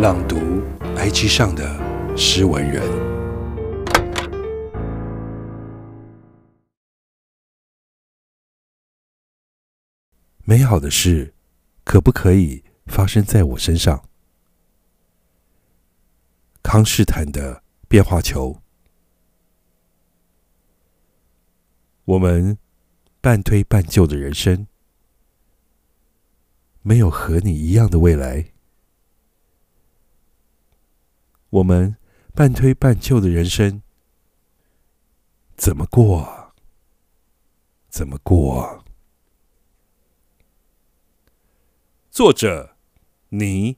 朗读 IG 上的诗文人，美好的事可不可以发生在我身上？康士坦的变化球，我们半推半就的人生，没有和你一样的未来。我们半推半就的人生，怎么过？怎么过？作者：你。